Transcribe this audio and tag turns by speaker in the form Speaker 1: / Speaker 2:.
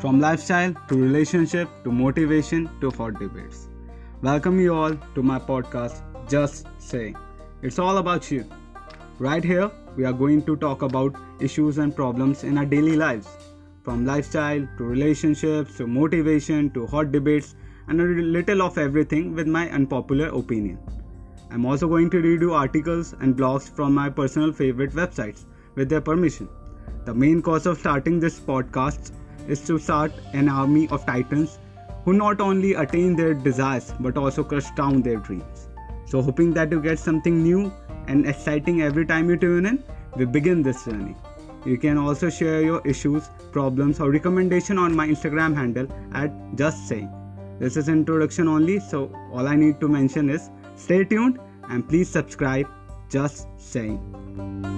Speaker 1: from lifestyle to relationship to motivation to hot debates. Welcome you all to my podcast, Just Say. It's all about you. Right here, we are going to talk about issues and problems in our daily lives, from lifestyle to relationships to motivation to hot debates and a little of everything with my unpopular opinion. I'm also going to read you articles and blogs from my personal favorite websites with their permission. The main cause of starting this podcast is to start an army of titans who not only attain their desires but also crush down their dreams. So, hoping that you get something new and exciting every time you tune in, we begin this journey. You can also share your issues, problems, or recommendation on my Instagram handle at just saying. This is introduction only, so all I need to mention is stay tuned and please subscribe. Just saying.